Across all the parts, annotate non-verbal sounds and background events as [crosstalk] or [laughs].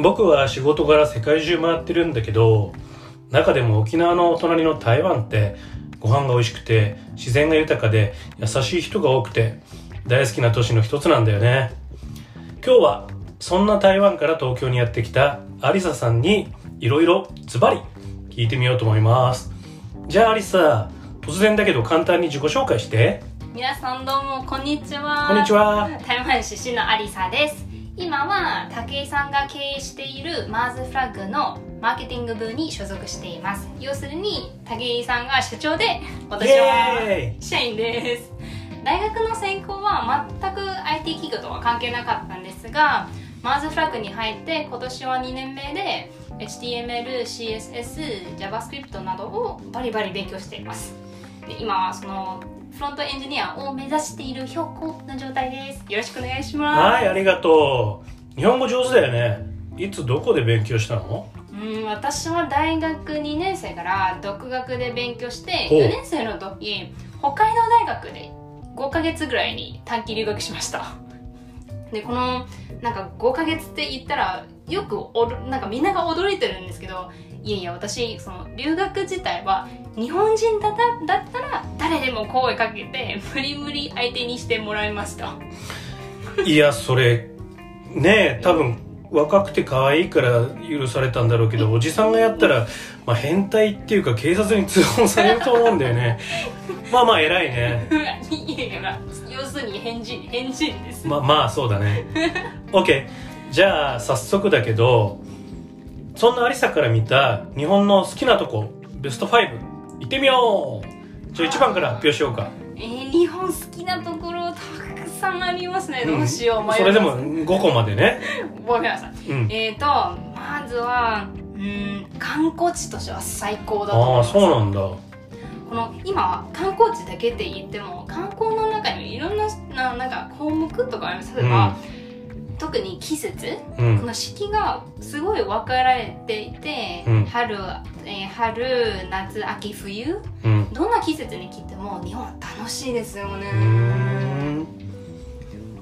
僕は仕事柄世界中回ってるんだけど中でも沖縄のお隣の台湾ってご飯が美味しくて自然が豊かで優しい人が多くて大好きな都市の一つなんだよね。今日はそんな台湾から東京にやってきたアリサさんにいろいろズバリ聞いてみようと思います。じゃあアリサ突然だけど簡単に自己紹介して。皆さんどうもこんにちは。こんにちは。[laughs] 台湾出身のアリサです今は武井さんが経営しているマーズフラッグのマーケティング部に所属しています。要するに武井さんが社長で私は社員です。大学の専攻は全く IT 企業とは関係なかったんですがマーズフラッグに入って今年は2年目で HTML、CSS、JavaScript などをバリバリ勉強しています。で今はそのフロントエンジニアを目指しているひょっこの状態です。よろしくお願いします。はいありがとう。日本語上手だよね。いつどこで勉強したの？うん私は大学2年生から独学で勉強してほう。4年生の時北海道大学で5ヶ月ぐらいに短期留学しました。でこのなんか5ヶ月って言ったらよくおどなんかみんなが驚いてるんですけどいやいや私その留学自体は日本人だっただったら誰でも声かけて無理無理相手にしてもらいました [laughs] いやそれねえ多分若くて可愛いから許されたんだろうけどおじさんがやったら、まあ、変態っていうか警察に通報されると思うんだよね。[laughs] まあまあ偉いね。いやいや要するに変人変人です。ままあそうだね。OK じゃあ早速だけどそんなアリサから見た日本の好きなとこベスト5いってみよう。じゃあ1番から発表しようか。えー、日本好きなところたくさんありますね、どうしよう。迷いますそれでも5個までね。ごめんなさい。うん。えーとまずはうん観光地としては最高だと思いああますそうなんだ。この今は観光地だけって言っても観光の中にいろんなななんか項目とかあります。例えば、特に季節。うん。この四季がすごい分かられていて、うん。春、えー春夏秋冬？うん。どんな季節に来ても日本は楽しいですよね。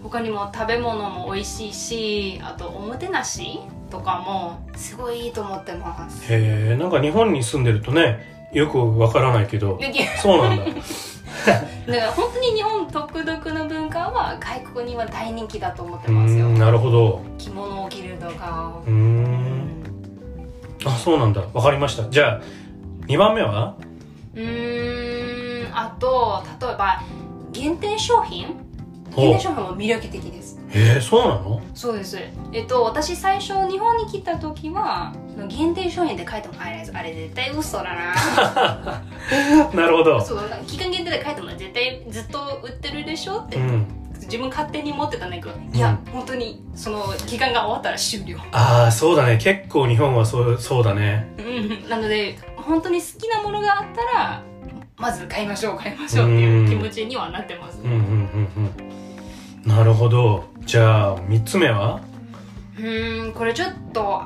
他にも食べ物も美味しいしあとおもてなしとかもすごいいいと思ってます。へえんか日本に住んでるとねよくわからないけど。そうなんだ。[laughs] だから本当に日本独特の文化は外国には大人気だと思ってますよ。んなるほど。着物を着るとかうーんあそうなんだ。わかりました。じゃあ2番目は？うーんあと例えば限定商品？限定商品も魅力的です。えー、そうなの？そうです。えっと私最初日本に来た時は限定商品って書いてもあれあれ絶対嘘だな。[laughs] なるほど。そう期間限定で書いても絶対ずっと売ってるでしょって、うん自分勝手に持ってたんだけどいや、本当にその期間が終わったら終了。ああそうだね。結構日本はそうそうだね。うん。なので本当に好きなものがあったらまず買いましょう買いましょうっていう気持ちにはなってます。うんうんうんうん。なるほど。じゃあ3つ目は？うーんこれちょっと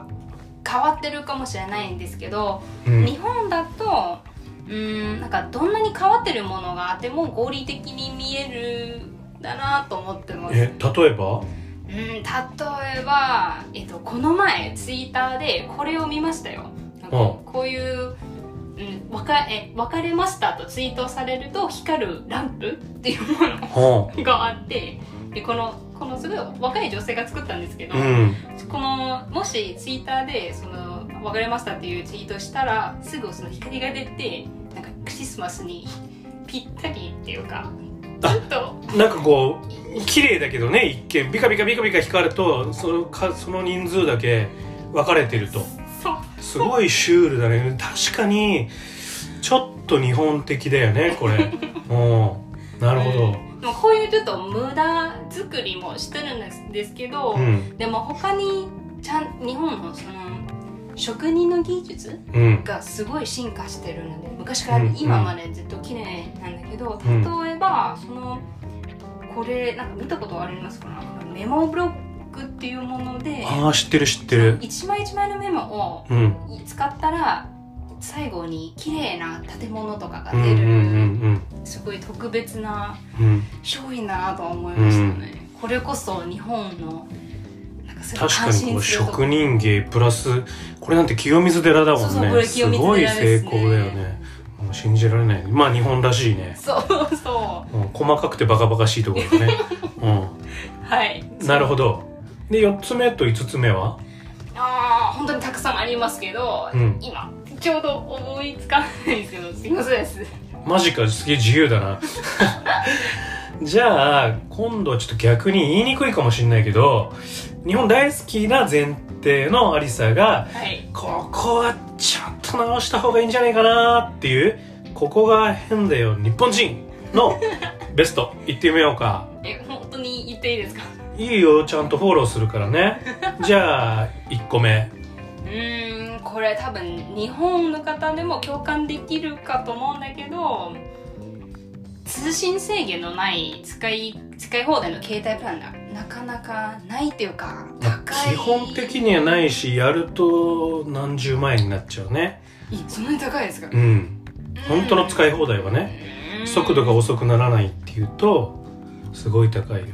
変わってるかもしれないんですけど、うん。日本だとうーんなんかどんなに変わってるものがあっても合理的に見えるだなと思ってます。え例えば？うん例えば、えっと、この前ツイッターでこれを見ましたよ。こうこういう、うん、わかえ別れましたとツイートされると光るランプっていうもはのがあってでこのこのすごい若い女性が作ったんですけど、あうん。このもしツイッターでその別れましたっていうツイートしたらすぐその光が出てなんかクリスマスにぴったりっていうかちょっと。なんかこう綺麗だけどね一見。ビカビカビカビカ光るとそのかその人数だけ分かれてると。すごいシュールだね。確かにちょっと日本的だよねこれ。[laughs] うん。なるほど。でもこういうちょっと無駄作りもしてるんですですけど、うん。でも他にちゃん日本のその職人の技術うん。がすごい進化してるので昔からうん今までずっと綺麗なんだけど、うん。例えばそのこれなんか見たことありますかな？メモブロックっていうものでああ知ってる知ってる。一枚一枚のメモうん。を使ったら最後に綺麗な建物とかがうんうん出る、うん。すごい特別なうん。うん商品だなと思いましたね、これこそ日本の確かにこの感心するとこ。職人芸プラスこれなんて清水寺だもんね。すごい成功だよね。もう信じられない。まあ日本らしいね、そうそう。ん、細かくてバカバカしいところだね、[laughs] うはい。うん、なるほど。で4つ目と5つ目は？ああ本当にたくさんありますけど、うん。今ちょうど思いつかないですけどすいませんです。マジかすげえ自由だな。[laughs] じゃあ今度はちょっと逆に言いにくいかもしれないけど日本大好きな前提のアリサがはい。ここはちょっと直した方がいいんじゃないかなっていうここが変だよ日本人の [laughs] ベスト。言ってみようか。え本当に言っていいですか？いいよちゃんとフォローするからね。[laughs] じゃあ1個目。うーんこれ多分日本の方でも共感できるかと思うんだけど通信制限のない使い使い放題の携帯プランがなかなかないっていうか高い。基本的にはないしやると何十万円になっちゃうね。いそんなに高いですか？うん。本当の使い放題はね。速度が遅くならないっていうとすごい高いよ。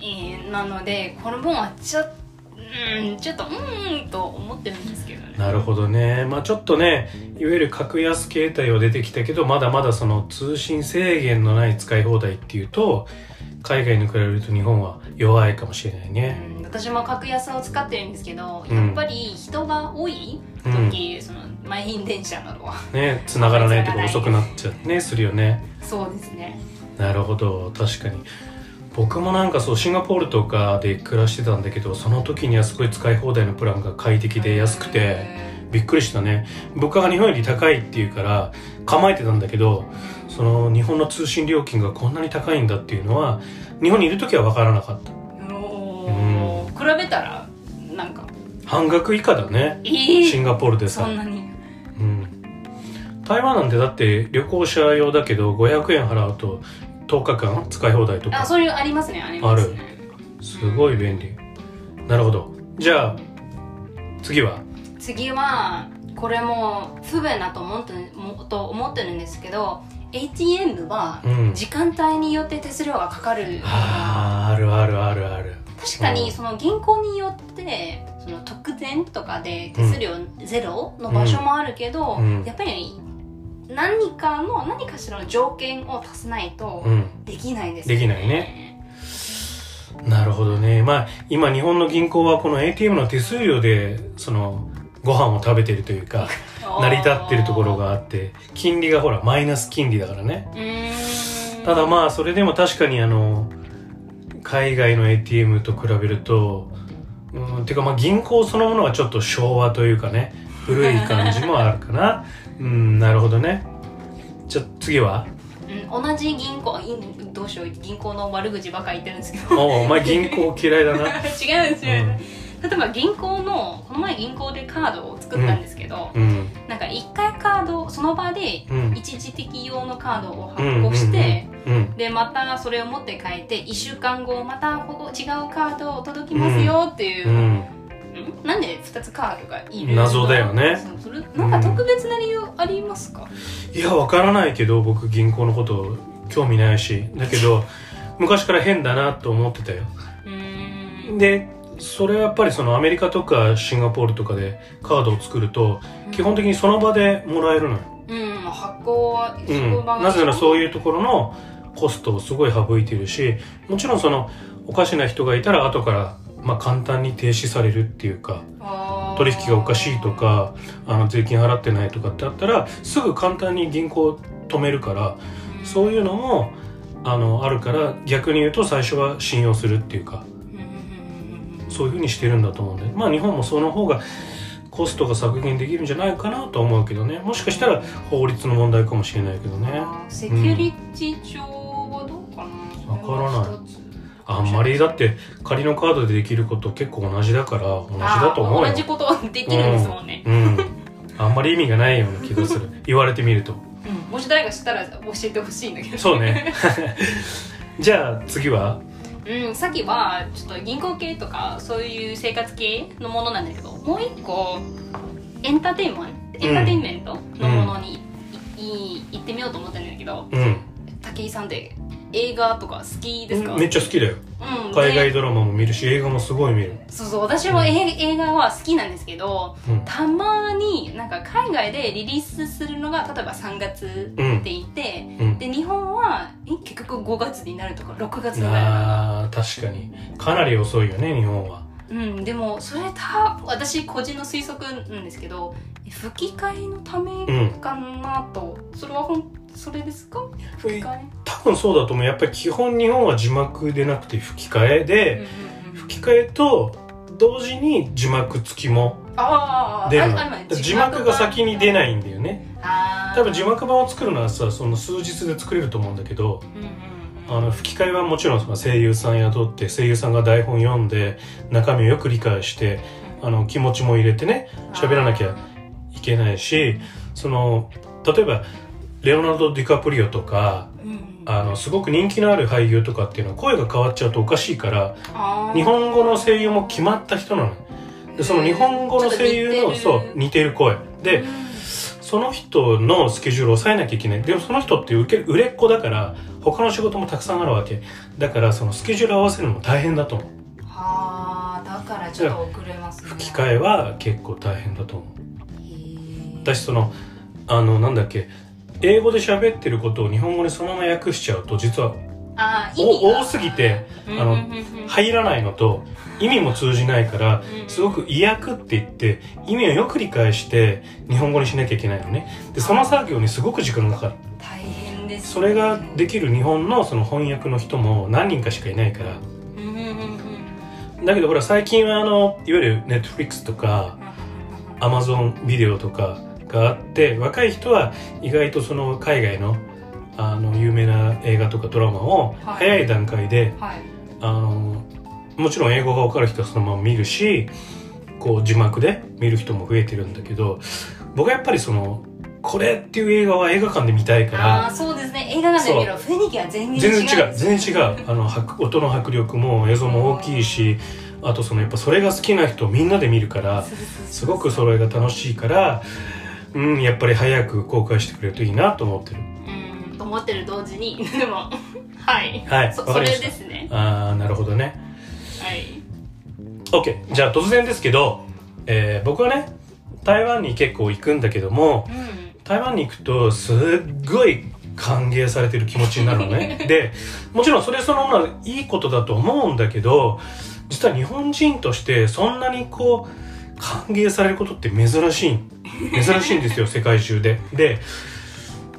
えーなのでこの本はちょっうんちょっとうーんと思ってるんですけどね。なるほどね。まあちょっとねいわゆる格安携帯は出てきたけどまだまだその通信制限のない使い放題っていうと海外に比べると日本は弱いかもしれないね。うん私も格安を使ってるんですけど、うん。やっぱり人が多いうん。時、その満員電車などはね繋がらないとこ遅くなっちゃってねするよね。そうですね。なるほど。確かに。僕もなんかそうシンガポールとかで暮らしてたんだけどその時にはすごい使い放題のプランが快適で安くてびっくりしたね。物価が日本より高いっていうから構えてたんだけどその日本の通信料金がこんなに高いんだっていうのは日本にいる時は分からなかった。おー。比べたらなんか。半額以下だね。えーシンガポールでさ、そんなに。うん、台湾なんてだって旅行者用だけど500円払うと10日間使い放題とかあそういうありますね。ありますね。すごい便利。なるほど。じゃあ次は？次はこれも不便だと思ってもと思ってるんですけど ATM はうん。時間帯によって手数料がかかるのがあるあるあるある。確かうん。にその銀行によってその特典とかで手数料ゼロの場所もあるけど、うん。やっぱり何かの何かしらの条件を足さないとうん。できないですできないね。なるほどね。まあ今日本の銀行はこの ATM の手数料でそのご飯を食べてるというか成り立ってるところがあって金利がほらマイナス金利だからね。ただまあそれでも確かにあの海外の ATM と比べるとうんてかまあ銀行そのものはちょっと昭和というかね古い感じもあるかな。[laughs] うんなるほどね。じゃあ次は？うん同じ銀行いどうしよう。銀行の悪口ばかり言ってるんですけど。おお前銀行嫌いだな。[laughs] 違うんですよ、例えば銀行のこの前銀行でカードを作ったんですけど、うん。なんか一回カードその場でうん。一時的用のカードを発行して、うんでまたそれを持って帰って1週間後またここ違うカードを届きますよっていうう、ん。ん？なんで2つカードがいる謎だよね。それなんか特別な理由ありますか、いやわからないけど僕銀行のこと興味ないし。だけど昔から変だなと思ってたよ。でそれはやっぱりそのアメリカとかシンガポールとかでカードを作ると基本的にその場でもらえるのよ、うん。発行はうん、なぜならそういうところのコストをすごい省いてるしもちろんそのおかしな人がいたら後からまあ簡単に停止されるっていうか取引がおかしいとかあの税金払ってないとかってあったらすぐ簡単に銀行止めるからそういうのもあのあるから逆に言うと最初は信用するっていうかそういうふうにしてるんだと思うんでまあ日本もその方がコストが削減できるんじゃないかなとは思うけどね。もしかしたら法律の問題かもしれないけどね。セキュリティ上はどうかな、わからない。あんまりだって仮のカードでできること結構同じだから同じだと思うよ。あ同じことできるんですもんね、うん。あんまり意味がないような気がする。[laughs] 言われてみると。うん。もし誰か知ったら教えてほしいんだけど。そうね。[laughs] じゃあ次は？うん、さっきはちょっと銀行系とかそういう生活系のものなんだけどもう一個エンターテインメントエンターテインメントのものに、いい行ってみようと思ってるんだけどうん。武井さんって映画とか好きですか、めっちゃ好きだよ。うん、海外でドラマも見るし映画もすごい見る。そうそう私も映映画は好きなんですけどうん。たまになんか海外でリリースするのが例えば3月って言って、うん。で日本はえ結局5月になるとか6月になるあー確かに。かなり遅いよね日本は。うん、でもそれた私個人の推測なんですけどえ吹き替えのためかなと、それはほんそれですか？吹き替え、多分そうだと思う。やっぱり基本日本は字幕でなくて吹き替えうんで、吹き替えと同時に字幕付きも。出る。字幕が先に出ないんだよね。多分字幕版を作るのはさその数日で作れると思うんだけどあの吹き替えはもちろんその声優さん雇って声優さんが台本読んで中身をよく理解してあの気持ちも入れてね喋らなきゃいけないしその例えばレオナルド・ディカプリオとかうん。うんあのすごく人気のある俳優とかっていうのは声が変わっちゃうとおかしいから日本語の声優も決まった人なの。でその日本語の声優のそう似てる声。でうん。その人のスケジュールを抑えなきゃいけない。でもその人って受け売れっ子だから他の仕事もたくさんあるわけ。だからそのスケジュール合わせるのも大変だと思う。はあだからちょっと遅れますね。吹き替えは結構大変だと思う。私そのあのなんだっけ英語で喋ってることを日本語にそのまま訳しちゃうと実は多すぎてあの入らないのと意味も通じないからうん。すごく意訳って言って意味をよく理解して日本語にしなきゃいけないのね。でその作業にすごく時間がかかる。大変ですね。それができる日本のその翻訳の人も何人かしかいないから。だけどほら最近はあのいわゆる Netflix とか Amazon ビデオとかがあって若い人は意外とその海外のあの有名な映画とかドラマをはい。早い段階で、はい。あのもちろん英語が分かる人はそのまま見るしこう字幕で見る人も増えてるんだけど僕はやっぱりそのこれっていう映画は映画館で見たいかあらあそうですね。映画館で見る雰囲気が全然違う。全然違う。全然違う。あの迫音の迫力も映像も大きいしあとそのやっぱそれが好きな人みんなで見るからすごくそれが楽しいからうんやっぱり早く公開してくれるといいなと思ってる。うんと思ってる同時に。[laughs] でもはい。はいそそれですね。ああなるほどね。はい。OK じゃあ突然ですけど、えー僕はね台湾に結構行くんだけどもうん。台湾に行くとすっごい歓迎されてる気持ちになるのね。[laughs] でもちろんそれそのものはいいことだと思うんだけど実は日本人としてそんなにこう歓迎されることって珍しい珍しいんですよ [laughs] 世界中で。で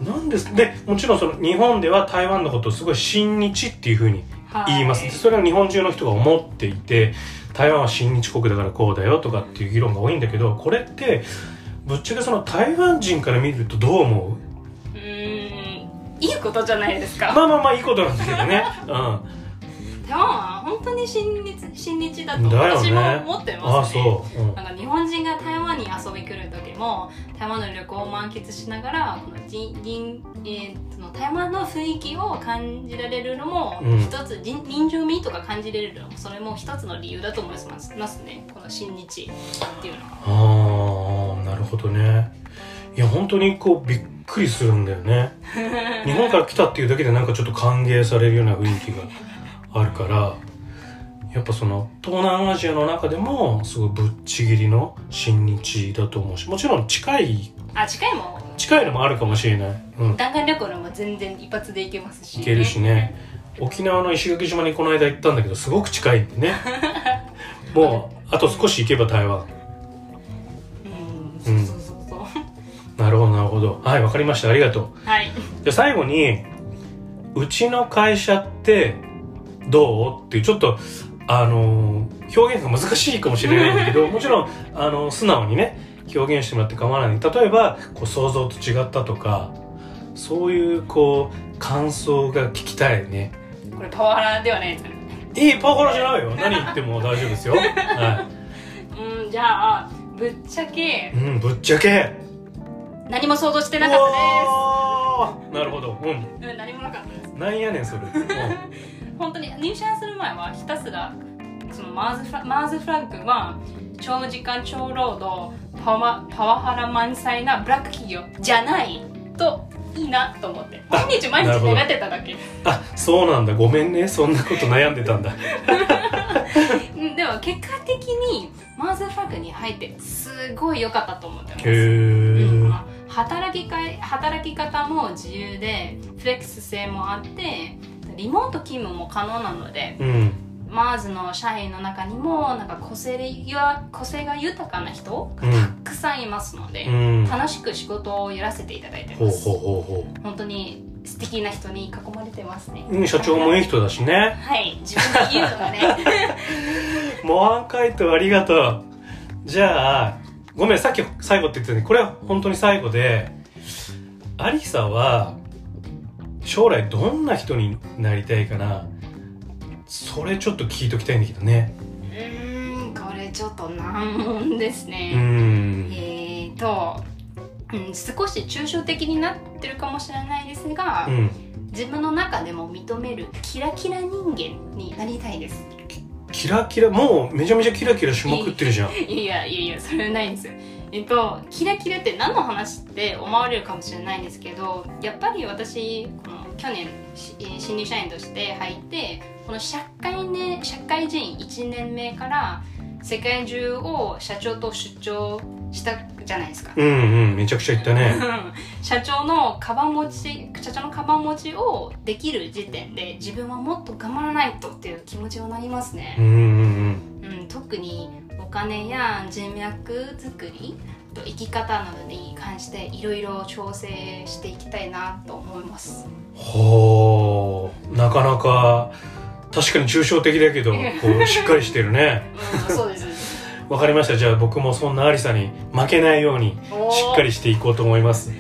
なんですでもちろんその日本では台湾のことをすごい親日っていうふうにはい。言います、でそれは日本中の人が思っていて台湾は親日国だからこうだよとかっていう議論が多いんだけどこれってぶっちゃけその台湾人から見るとどう思う？うーんいいことじゃないですか。まあまあまあいいことなんだけどね。[laughs] うん。に親日親日だと私も思ってああ、ますねそう。うん。なんか日本人が台湾に遊び来る時も台湾の旅行を満喫しながらこの人人、えーその台湾の雰囲気を感じられるのもうん一つ、人人情味とか感じれるのもそれも一つの理由だと思いますますねこの親日っていうのは。ああ、なるほどね。いや、本当にこう、びっくりするんだよね。[laughs] 日本から来たっていうだけでなんかちょっと歓迎されるような雰囲気があるから、やっぱその、東南アジアの中でも、すごいぶっちぎりの親日だと思うし、もちろん近い、あ近いも近いのもあるかもしれない。うん。弾丸旅行でも全然一発で行けますし、行けるしね。沖縄の石垣島にこの間行ったんだけどすごく近いんでね。[laughs] もうあと少し行けば台湾。うん。そうそうそうそう。なるほどなるほど。はいわかりました。ありがとう。はい。じゃあ最後にうちの会社ってどう？っていうちょっとあのー表現が難しいかもしれないんだけどもちろんあの素直にね表現してもらって構わない。例えばこう想像と違ったとかそういうこう感想が聞きたいね。これパワハラではないですかね。いいパワハラじゃないよ。何言っても大丈夫ですよ。はうんじゃあぶっちゃけ。いうんぶっちゃけ。何も想像してなかったわー。なるほど。うん。ですうん何もなかったです。なんやねんそれ、う本当に入社する前はひたすらそのマーズフラマーズフラッグは長時間長労働パワパワハラ満載なブラック企業じゃないといいなと思って。あ毎日毎日願ってただけ。あそうなんだ。ごめんね。そんなこと悩んでたんだ。う [laughs] んでも結果的にマーズフラッグに入ってすごい良かったと思ってます。へうん。ー働きか働き方も自由でフレックス性もあってリモート勤務も可能なのでうん。マーズの社員の中にもなんか個性や個性が豊かな人がうん。たくさんいますので、うん。楽しく仕事をやらせていただいてます。ほうほうほ本当に素敵な人に囲まれてますね。ううん社長もいい人だしね。はい自分で言うのがね。模範解答ありがとう。じゃあごめんさっき最後って言ってたね。これは本当に最後でアリサは将来どんな人になりたいかな。それちょっと聞いときたいんだけどね。うーんこれちょっと難問ですうね、ん。えーと、うん、少し抽象的になってるかもしれないですが、うん。自分の中でも認めるキラキラ人間になりたいです。キラキラもうめちゃめちゃキラキラしまくってるじゃん。いやいやいやそれはないんですよえっとキラキラって何の話って思われるかもしれないんですけどやっぱり私この去年新入社員として入ってこの社会,、ね、社会人1年目から世界中を社長と出張したじゃないですか、うんうんめちゃくちゃ言ったね。[laughs] 社長のカバン持ち社長のカバン持ちをできる時点で自分はもっと頑張らないとっていう気持ちになりますね。う、んうんうん、特にお金や人脈作りと生き方などに関していろいろ調整していきたいなと思います。うんほうなかなか確かに抽象的だけど [laughs] こうしっかりしてるね。うんそうです。わかりました。じゃあ僕もそんなアリサに負けないようにしっかりしていこうと思います